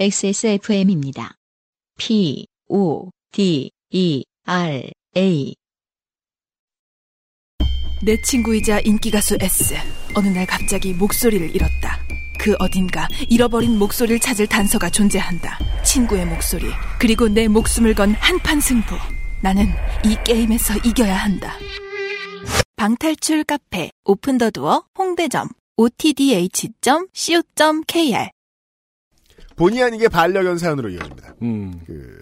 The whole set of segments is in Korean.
XSFM입니다. P, O, D, E, R, A. 내 친구이자 인기가수 S. 어느 날 갑자기 목소리를 잃었다. 그 어딘가 잃어버린 목소리를 찾을 단서가 존재한다. 친구의 목소리, 그리고 내 목숨을 건 한판 승부. 나는 이 게임에서 이겨야 한다. 방탈출 카페, 오픈 더 두어, 홍대점, otdh.co.kr 본의 아니게 반려견 사연으로 이어집니다. 음. 그,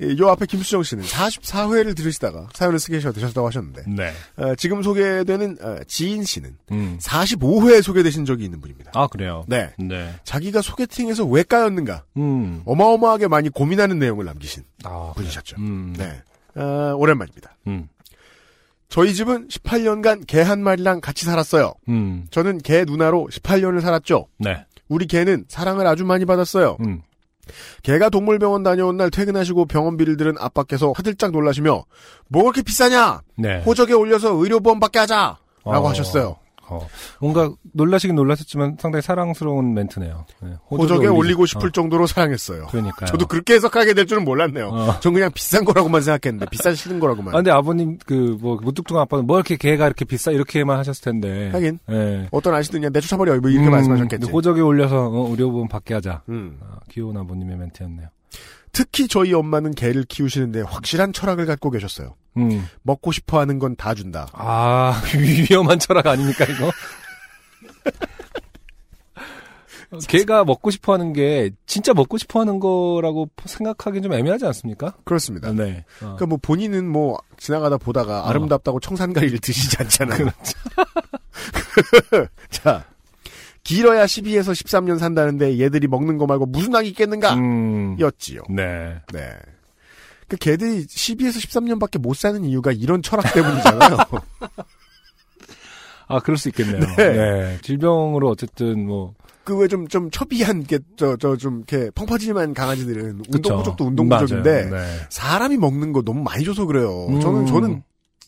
이- 요 앞에 김수정 씨는 44회를 들으시다가 사연을 쓰게 되셨다고 하셨는데, 네. 어, 지금 소개되는 어, 지인 씨는 음. 45회에 소개되신 적이 있는 분입니다. 아, 그래요? 네. 네. 자기가 소개팅에서 왜 까였는가, 음. 어마어마하게 많이 고민하는 내용을 남기신 아, 분이셨죠. 음. 네. 어, 오랜만입니다. 음. 저희 집은 18년간 개 한 마리랑 같이 살았어요. 음. 저는 개 누나로 18년을 살았죠. 네. 우리 개는 사랑을 아주 많이 받았어요. 음. 개가 동물병원 다녀온 날 퇴근하시고 병원비를 들은 아빠께서 화들짝 놀라시며 뭐 그렇게 비싸냐? 네. 호적에 올려서 의료보험 받게 하자! 라고 어. 하셨어요. 어. 뭔가 놀라시긴 놀라셨지만 상당히 사랑스러운 멘트네요. 네. 호적에 올리시- 올리고 싶을 어, 정도로 사랑했어요. 그러니까요. 저도 그렇게 해석하게 될 줄은 몰랐네요. 어. 전 그냥 비싼 거라고만 생각했는데 비싼 싫은 거라고만. 아, 근데 아버님, 그, 뭐, 무뚝뚝한 아빠는 뭐 이렇게 개가 이렇게 비싸? 이렇게만 하셨을 텐데. 하긴 예. 어떤 아저씨는 그냥 내쫓아버려 뭐 이렇게 음, 말씀하셨겠지. 호적에 올려서 어, 의료보험 받게 하자. 음. 아, 귀여운 아버님의 멘트였네요. 특히 저희 엄마는 개를 키우시는데 확실한 철학을 갖고 계셨어요. 음. 먹고 싶어 하는 건 다 준다. 아, 위험한 철학 아닙니까, 이거? 걔가 먹고 싶어 하는 게, 진짜 먹고 싶어 하는 거라고 생각하기는 좀 애매하지 않습니까? 그렇습니다. 네. 어. 그러니까 뭐 본인은 뭐 지나가다 보다가 어. 아름답다고 청산가리를 드시지 않잖아요. 자, 길어야 12에서 13년 산다는데 얘들이 먹는 거 말고 무슨 낙이 있겠는가? 음. 였지요. 네. 네. 그 걔들이 12에서 13년밖에 못 사는 이유가 이런 철학 때문이잖아요. 아, 그럴 수 있겠네요. 네. 네. 질병으로 어쨌든 뭐. 그 왜 좀 좀 첩이한 게 저 저 좀 이렇게 펑퍼짐한 강아지들은 운동 그쵸. 부족도 운동 부족인데 맞아요. 네. 사람이 먹는 거 너무 많이 줘서 그래요. 음. 저는 저는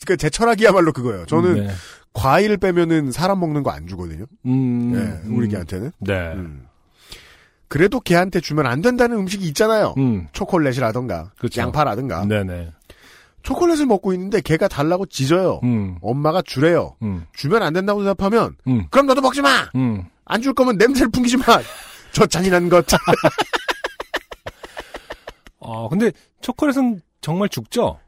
그제 철학이야말로 그거예요. 저는 네. 과일 빼면은 사람 먹는 거 안 주거든요. 음. 네, 우리 개한테는. 네. 음. 그래도 개한테 주면 안 된다는 음식이 있잖아요. 음. 초콜릿이라던가 그쵸. 양파라든가. 네네. 초콜릿을 먹고 있는데 개가 달라고 짖어요. 음. 엄마가 주래요. 음. 주면 안 된다고 대답하면 음. 그럼 너도 먹지 마. 음. 안줄 거면 냄새를 풍기지 마. 저 잔인한 것. 아, 근데 초콜릿은 정말 죽죠?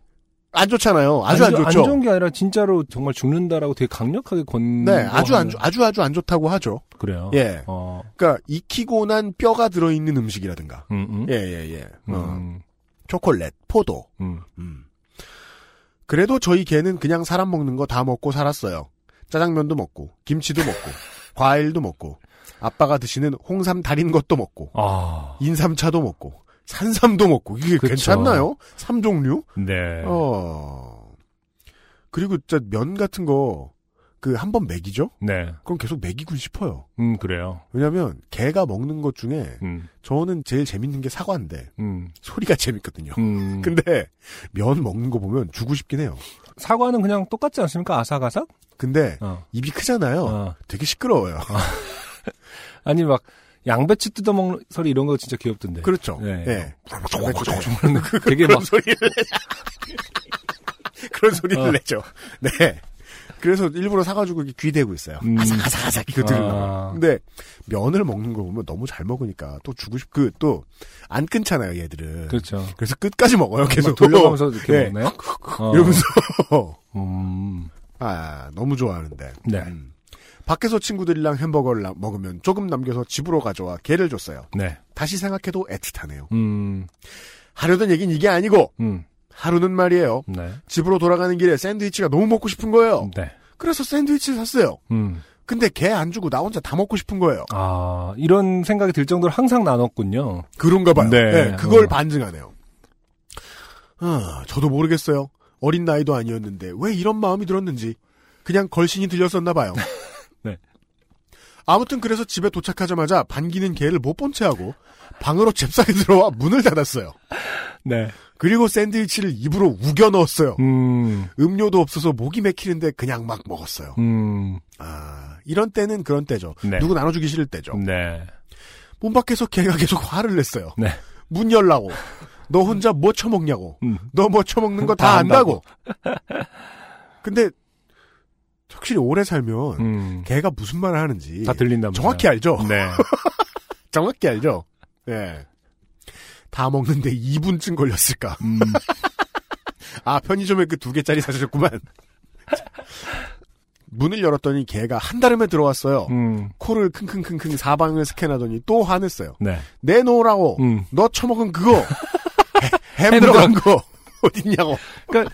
안 좋잖아요. 아주 안, 좋- 좋죠. 안 좋은 게 아니라 진짜로 정말 죽는다라고 되게 강력하게 권. 네, 아주 안 좋- 아주 아주 안 좋다고 하죠. 그래요. 예. 어. 그러니까 익히고 난 뼈가 들어 있는 음식이라든가. 음, 음. 예, 예, 예. 어, 음. 초콜릿, 포도. 음. 음. 그래도 저희 개는 그냥 사람 먹는 거 다 먹고 살았어요. 짜장면도 먹고, 김치도 먹고, 과일도 먹고, 아빠가 드시는 홍삼 달인 것도 먹고, 아. 인삼차도 먹고, 산삼도 먹고, 이게 그쵸. 괜찮나요? 삼종류? 네. 어. 그리고 진짜 면 같은 거, 그 한 번 먹이죠? 네. 그럼 계속 먹이고 싶어요. 음, 그래요. 왜냐면, 개가 먹는 것 중에, 음. 저는 제일 재밌는 게 사과인데, 음. 소리가 재밌거든요. 음. 근데, 면 먹는 거 보면 주고 싶긴 해요. 사과는 그냥 똑같지 않습니까? 아삭아삭? 근데, 어. 입이 크잖아요. 어. 되게 시끄러워요. 아니, 막, 양배추 뜯어먹는 소리 이런 거 진짜 귀엽던데. 그렇죠. 네. 예. 되게 그런 막, 소리를 내 그런 소리를 어. 내죠. 네. 그래서 일부러 사가지고 이렇게 귀 대고 있어요. 음. 아삭아삭아삭 이거 들으려고. 아. 근데 면을 먹는 걸 보면 너무 잘 먹으니까 또 주고 싶, 그, 또, 안 끊잖아요, 얘들은. 그렇죠. 그래서 끝까지 먹어요, 계속. 막 돌려가면서 이렇게 네. 먹나요? 어. 이러면서. 음. 아, 너무 좋아하는데. 네. 음. 밖에서 친구들이랑 햄버거를 나- 먹으면 조금 남겨서 집으로 가져와 개를 줬어요. 네. 다시 생각해도 애틋하네요. 음. 하려던 얘기는 이게 아니고, 음. 하루는 말이에요. 네. 집으로 돌아가는 길에 샌드위치가 너무 먹고 싶은 거예요. 네. 그래서 샌드위치를 샀어요. 음. 근데 개안 주고 나 혼자 다 먹고 싶은 거예요. 아, 이런 생각이 들 정도로 항상 나눴군요. 그런가 봐요. 네. 네, 그걸 어. 반증하네요. 아, 저도 모르겠어요. 어린 나이도 아니었는데 왜 이런 마음이 들었는지 그냥 걸신이 들렸었나 봐요. 네. 아무튼 그래서 집에 도착하자마자 반기는 개를 못 본 채 하고 방으로 잽싸게 들어와 문을 닫았어요. 네. 그리고 샌드위치를 입으로 우겨 넣었어요. 음. 음료도 없어서 목이 맥히는데 그냥 막 먹었어요. 음. 아, 이런 때는 그런 때죠. 네. 누구 나눠주기 싫을 때죠. 네. 문 밖에서 개가 계속 화를 냈어요. 네. 문 열라고. 너 혼자 뭐 처먹냐고. 음. 너뭐 처먹는 거다다 안다고. 근데 확실히 오래 살면 음. 개가 무슨 말을 하는지 다 들린다면서. 정확히 알죠. 네. 정확히 알죠. 예. 다 먹는데 2분쯤 걸렸을까. 음. 아 편의점에 그 두 개짜리 사셨구만. 문을 열었더니 개가 한 다름에 들어왔어요. 음. 코를 킁킁킁킁 사방을 스캔하더니 또 화냈어요. 네. 내놓으라고. 음. 너 처먹은 그거. 해- 햄 들어간 거. 어딨냐고. 그러니까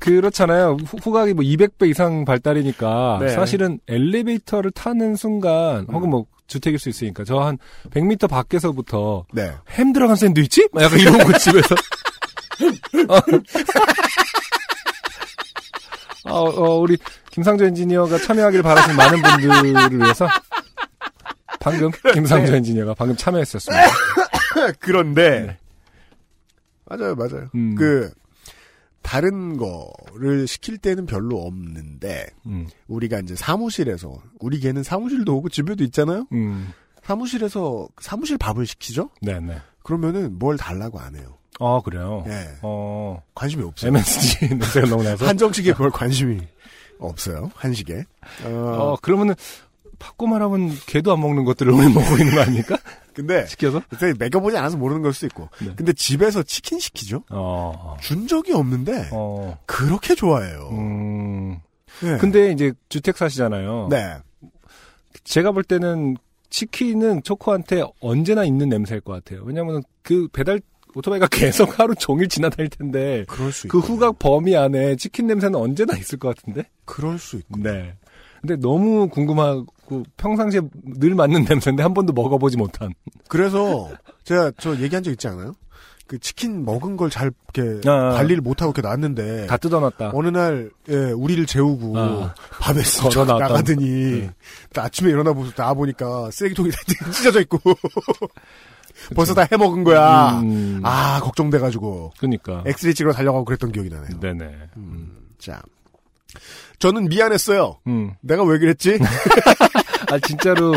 그렇잖아요. 후- 후각이 뭐 200배 이상 발달이니까 네. 사실은 엘리베이터를 타는 순간 혹은 뭐 주택일 수 있으니까 저 한 100m 밖에서부터 네. 햄 들어간 샌드위치? 막 약간 이런 거 집에서. 어, 어, 우리 김상조 엔지니어가 참여하길 바라시는 많은 분들을 위해서 방금 김상조 엔지니어가 방금 참여했었습니다. 그런데 네. 맞아요, 맞아요. 음. 그 다른 거를 시킬 때는 별로 없는데 음, 우리가 이제 사무실에서 우리 개는 사무실도 오고 집에도 있잖아요. 음, 사무실에서 사무실 밥을 시키죠. 네네. 그러면은 뭘 달라고 안 해요. 어, 그래요. 예, 어, 관심이 없어요. MSG 냄새가 너무 나서. 한정식에 별 관심이 없어요. 한식에. 어, 어, 그러면은 바꿔 말하면 개도 안 먹는 것들을 우리 먹고 있는 거 아닙니까? 근데 시켜서? 그때 먹여보지 않아서 모르는 걸 수도 있고. 네. 근데 집에서 치킨 시키죠. 어, 준 적이 없는데 어, 그렇게 좋아해요. 음. 네. 근데 이제 주택 사시잖아요. 네. 제가 볼 때는 치킨은 초코한테 언제나 있는 냄새일 것 같아요. 왜냐면 그 배달 오토바이가 계속 하루 종일 지나다닐 텐데 그럴 수그 있고. 후각 범위 안에 치킨 냄새는 언제나 있을 것 같은데. 그럴 수 있고. 네. 근데 너무 궁금하고 평상시에 늘 맞는 냄새인데 한 번도 먹어보지 못한. 그래서 제가 저 얘기한 적 있지 않아요? 그 치킨 먹은 걸 잘 이렇게 아, 아. 관리를 못 하고 이렇게 놨는데 다 뜯어놨다. 어느 날 예, 우리를 재우고 아. 쓱 걸어놨던. 나가더니 네. 또 아침에 일어나 보서 나와 보니까 쓰레기통이 다 찢어져 있고 벌써 다 해먹은 거야. 음, 아 걱정돼가지고 그니까. 엑스레이 찍으러 달려가고 그랬던 기억이 나네요. 네네. 음, 자, 저는 미안했어요. 음. 내가 왜 그랬지? 아, 진짜로,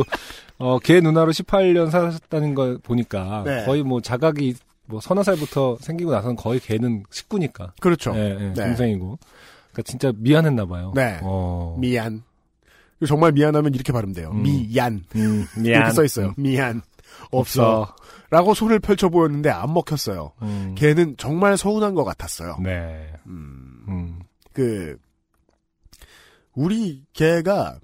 어, 걔 누나로 18년 살았다는 걸 보니까 네. 거의 뭐 자각이 뭐 서너 살부터 생기고 나서는 거의 걔는 식구니까. 그렇죠. 예, 예, 네. 동생이고. 그러니까 진짜 미안했나 봐요. 네. 어. 미안. 정말 미안하면 이렇게 발음돼요. 음. 미안. 음, 미안. 이렇게 써 있어요. 미안. 없어. 없어. 라고 손을 펼쳐 보였는데 안 먹혔어요. 음. 걔는 정말 서운한 것 같았어요. 네. 음, 음. 그 우리 개가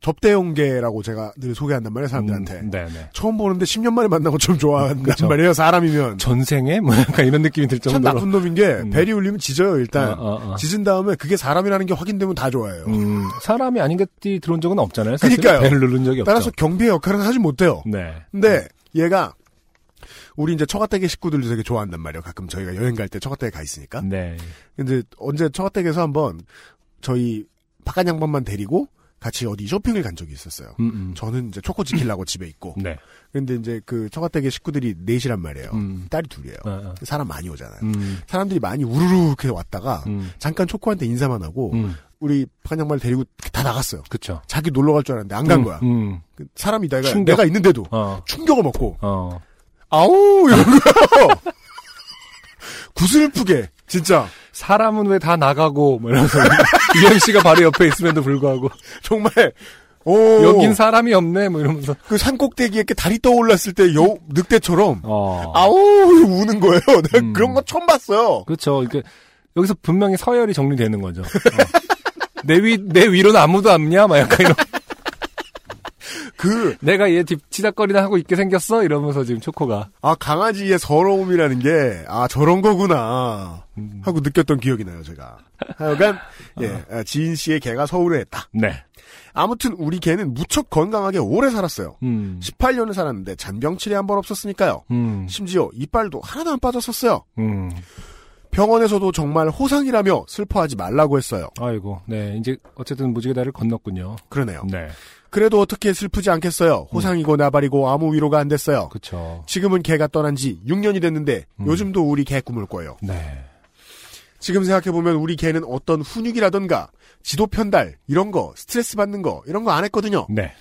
접대용 개라고 제가 늘 소개한단 말이에요 사람들한테. 음, 네네. 처음 보는데 10년 만에 만난 것처럼 좋아한단 그쵸. 말이에요 사람이면. 전생에? 뭐 약간 이런 느낌이 들참 정도로. 나쁜 놈인 게 음. 배리 울리면 짖어요 일단. 어, 어, 어. 짖은 다음에 그게 사람이라는 게 확인되면 다 좋아해요. 음, 사람이 아닌 것들이 들어온 적은 없잖아요. 그러니까요. 배를 누른 적이 없죠. 따라서 경비의 역할은 하지 못해요. 네. 근데 얘가 우리 이제 처가댁의 식구들도 되게 좋아한단 말이에요. 가끔 저희가 여행 갈 때 처가댁에 가 있으니까. 네. 근데 언제 처가댁에서 한번 저희 바깥 양반만 데리고 같이 어디 쇼핑을 간 적이 있었어요. 음, 음. 저는 이제 초코 지키려고 집에 있고. 네. 근데 이제 그 처가댁의 식구들이 넷이란 말이에요. 음. 딸이 둘이에요. 어, 어. 사람 많이 오잖아요. 음. 사람들이 많이 우르르 이렇게 왔다가 음. 잠깐 초코한테 인사만 하고 음. 우리 바깥 양반을 데리고 다 나갔어요. 그쵸. 자기 놀러 갈 줄 알았는데 안간 음, 거야. 사람이 내가 충격. 내가 있는데도 어. 충격을 먹고 어. 아우 이런 거요. 구슬프게 진짜 사람은 왜 다 나가고, 뭐 이러면서. 이현 씨가 바로 옆에 있음에도 불구하고. 정말 오 여긴 사람이 없네, 뭐 이러면서. 그 산꼭대기에 이렇게 다리 떠올랐을 때 여, 늑대처럼 어. 아우 우는 거예요. 내가 음. 그런 거 처음 봤어요. 그렇죠. 이게 여기서 분명히 서열이 정리되는 거죠. 어. 내 위, 내 위로는 아무도 없냐? 막 약간 이런. 그 내가 얘 뒷, 치닥거리나 하고 있게 생겼어? 이러면서 지금 초코가. 아, 강아지의 서러움이라는 게, 아, 저런 거구나. 음. 하고 느꼈던 기억이 나요, 제가. 하여간, 예, 아, 지인 씨의 개가 서울에 했다. 네. 아무튼 우리 개는 무척 건강하게 오래 살았어요. 음. 18년을 살았는데 잔병치레 한 번 없었으니까요. 음. 심지어 이빨도 하나도 안 빠졌었어요. 음. 병원에서도 정말 호상이라며 슬퍼하지 말라고 했어요. 아이고. 네. 이제 어쨌든 무지개 다리를 건넜군요. 그러네요. 네. 그래도 어떻게 슬프지 않겠어요. 호상이고 나발이고 아무 위로가 안 됐어요. 그쵸. 지금은 개가 떠난 지 6년이 됐는데 음. 요즘도 우리 개 꿈을 꿔요. 네. 지금 생각해보면 우리 개는 어떤 훈육이라던가 지도 편달 이런 거 스트레스 받는 거 이런 거 안 했거든요. 네.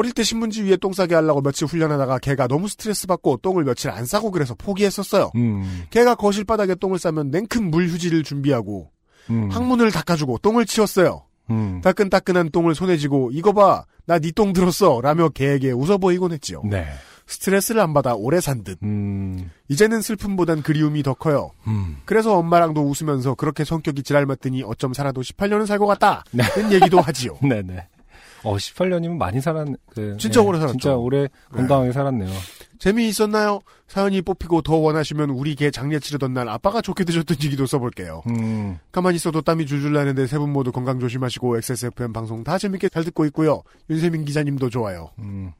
어릴 때 신문지 위에 똥 싸게 하려고 며칠 훈련하다가 걔가 너무 스트레스 받고 똥을 며칠 안 싸고 그래서 포기했었어요. 음. 걔가 거실 바닥에 똥을 싸면 냉큼 물 휴지를 준비하고 음. 항문을 닦아주고 똥을 치웠어요. 음. 따끈따끈한 똥을 손에 쥐고 이거 봐 나 네 똥 들었어 라며 걔에게 웃어 보이곤 했지요. 네. 스트레스를 안 받아 오래 산 듯. 음. 이제는 슬픔보단 그리움이 더 커요. 음. 그래서 엄마랑도 웃으면서 그렇게 성격이 지랄 맞더니 어쩜 살아도 18년은 살 것 같다. 네. 는 얘기도 하지요. 네네. 어, 18년이면 많이 살았, 그, 진짜 오래 살았죠. 진짜 오래 건강하게 살았네요. 재미있었나요? 사연이 뽑히고 더 원하시면 우리 개 장례 치르던 날 아빠가 좋게 드셨던 얘기도 써볼게요. 음. 가만히 있어도 땀이 줄줄 나는데 세 분 모두 건강 조심하시고 XSFM 방송 다 재밌게 잘 듣고 있고요. 윤세민 기자님도 좋아요. 음.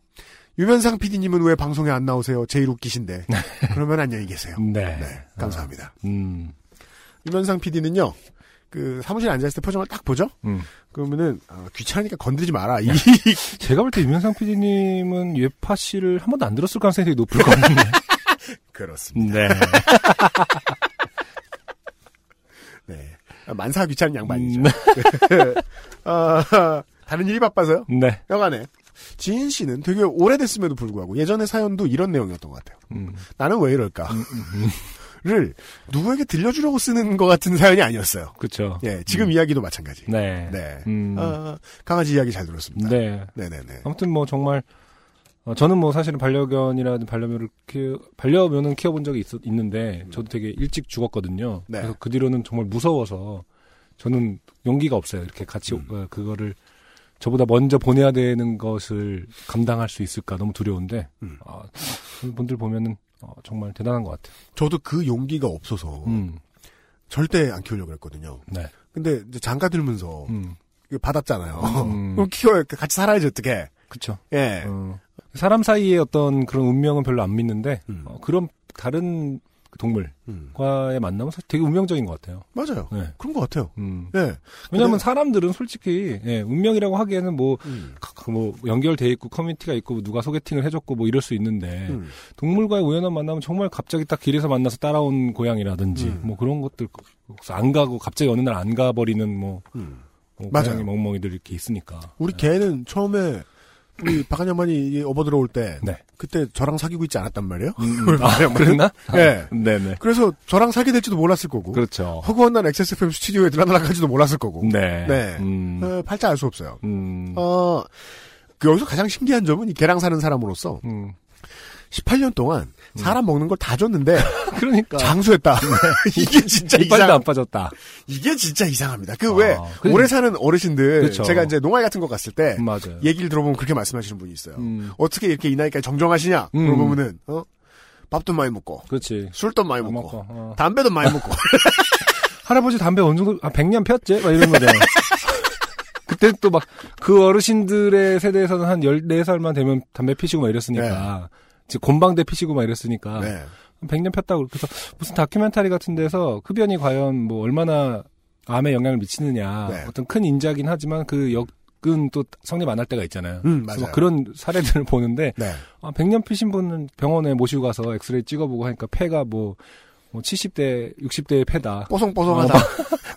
유면상 PD님은 왜 방송에 안 나오세요? 제일 웃기신데. 그러면 안녕히 계세요. 네. 네, 감사합니다. 음. 유면상 PD는요. 그 사무실에 앉아있을 때 표정을 딱 보죠? 음. 그러면은 어, 귀찮으니까 건드리지 마라. 이 제가 볼 때 유명상 PD님은 예파 씨를 한 번도 안 들었을 가능성이 되게 높을 것 같은데. 그렇습니다. 네. 네. 만사 귀찮은 양반이죠. 네. 어, 다른 일이 바빠서요. 네. 여간에 지인 씨는 되게 오래됐음에도 불구하고 예전의 사연도 이런 내용이었던 것 같아요. 음. 나는 왜 이럴까? 를 누구에게 들려주려고 쓰는 것 같은 사연이 아니었어요. 그쵸. 예, 지금 이야기도 마찬가지. 네. 네. 음. 어, 강아지 이야기 잘 들었습니다. 네. 네 네 네. 아무튼 뭐 정말 어, 저는 뭐 사실은 반려견이라든 반려묘를 키워, 반려묘는 키워본 적이 있, 있는데 저도 되게 일찍 죽었거든요. 네. 그래서 그 뒤로는 정말 무서워서 저는 용기가 없어요. 이렇게 같이 음. 어, 그거를 저보다 먼저 보내야 되는 것을 감당할 수 있을까 너무 두려운데 음. 아, 분들 보면은 어, 정말 대단한 것 같아요. 저도 그 용기가 없어서 음, 절대 안 키우려고 했거든요. 네. 근데 이제 장가 들면서 음, 받았잖아요. 음. 그럼 키워야 같이 살아야지 어떻게? 그쵸. 예. 어, 사람 사이의 어떤 그런 운명은 별로 안 믿는데 음. 어, 그런 다른 동물과의 음. 만남은 사실 되게 운명적인 것 같아요. 맞아요. 네. 그런 것 같아요. 음. 예. 왜냐하면 근데- 사람들은 솔직히 예, 운명이라고 하기에는 뭐, 음. 가- 그뭐 연결돼 있고 커뮤니티가 있고 뭐 누가 소개팅을 해줬고 뭐 이럴 수 있는데 음. 동물과의 우연한 만남은 정말 갑자기 딱 길에서 만나서 따라온 고양이라든지 음. 뭐 그런 것들 안 가고 갑자기 어느 날 안 가버리는 뭐, 음. 뭐 맞아요. 고양이 멍멍이들 이렇게 있으니까 우리 개는 처음에 우리 박한 양반이 업어 들어올 때 네. 그때 저랑 사귀고 있지 않았단 말이에요. 음, 음. 아. 그랬나? 예. 네네 그래서 저랑 사귀게 될지도 몰랐을 거고 그렇죠. 허구한 날 XSFM 스튜디오에 들어날아갈지도 몰랐을 거고 네. 네. 음. 어, 팔자 알 수 없어요. 음. 어, 그 여기서 가장 신기한 점은 이 개랑 사는 사람으로서 음. 18년 동안 사람 먹는 걸 다 줬는데 그러니까 장수했다. 이게 진짜 이빨도. 안 빠졌다. 이게 진짜 이상합니다. 그 아, 왜 그래. 오래 사는 어르신들 그쵸. 제가 이제 농활 같은 거 갔을 때 음, 맞아요. 얘기를 들어보면 그렇게 말씀하시는 분이 있어요. 음. 어떻게 이렇게 이 나이까지 정정하시냐? 음. 물어보면은 어? 밥도 많이 먹고 그렇지. 술도 많이 안 먹고 먹고, 어. 담배도 많이 먹고 할아버지 담배 어느 정도, 아, 100년 폈지? 막 이런 거잖아. 그때 또 막, 그 어르신들의 세대에서는 한 14살만 되면 담배 피시고 막 이랬으니까. 지금 곤방대 피시고 막 이랬으니까. 네. 100년 폈다고. 그래서 무슨 다큐멘터리 같은 데서 흡연이 과연 뭐 얼마나 암에 영향을 미치느냐. 네. 어떤 큰 인자긴 하지만 그 역은 또 성립 안 할 때가 있잖아요. 음, 그래서. 막 그런 사례들을 보는데 네. 아, 100년 피신 분은 병원에 모시고 가서 엑스레이 찍어보고 하니까 폐가 뭐, 뭐 70대, 60대의 폐다. 뽀송뽀송하다. 어,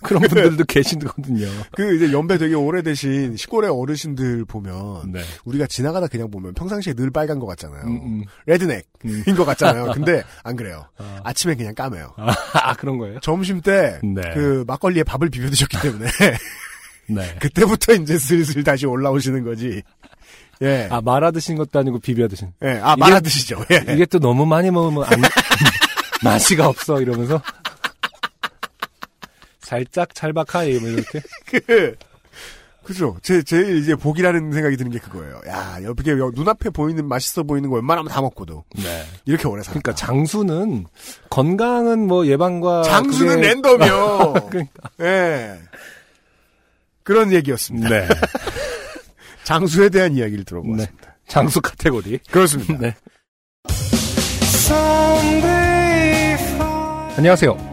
그런 분들도 계시거든요. 그 이제 연배 되게 오래되신 시골의 어르신들 보면 네. 우리가 지나가다 그냥 보면 평상시에 늘 빨간 것 같잖아요. 음, 음. 레드넥인 음. 것 같잖아요. 근데 안 그래요. 아, 아침에 그냥 까매요. 아, 그런 거예요? 점심 때그 네. 막걸리에 밥을 비벼 드셨기 때문에 네. 그때부터 이제 슬슬 다시 올라오시는 거지. 예. 아, 말아 드신 것도 아니고 비벼 드신. 예. 아, 말아 드시죠. 예. 이게 또 너무 많이 먹으면 안, 맛이가 없어, 이러면서. 살짝 찰박하이, 뭐 이렇게. 그, 그죠. 제, 제일 이제 복이라는 생각이 드는 게 그거예요. 야, 옆에, 여- 눈앞에 보이는 맛있어 보이는 거 웬만하면 다 먹고도. 네. 이렇게 오래 살았다. 그러니까 장수는, 건강은 뭐 예방과. 장수는 그게- 랜덤이요. 그러니까. 예. 그런 얘기였습니다. 네. 장수에 대한 이야기를 들어보았습니다. 장수 카테고리. 그렇습니다. 네. 안녕하세요.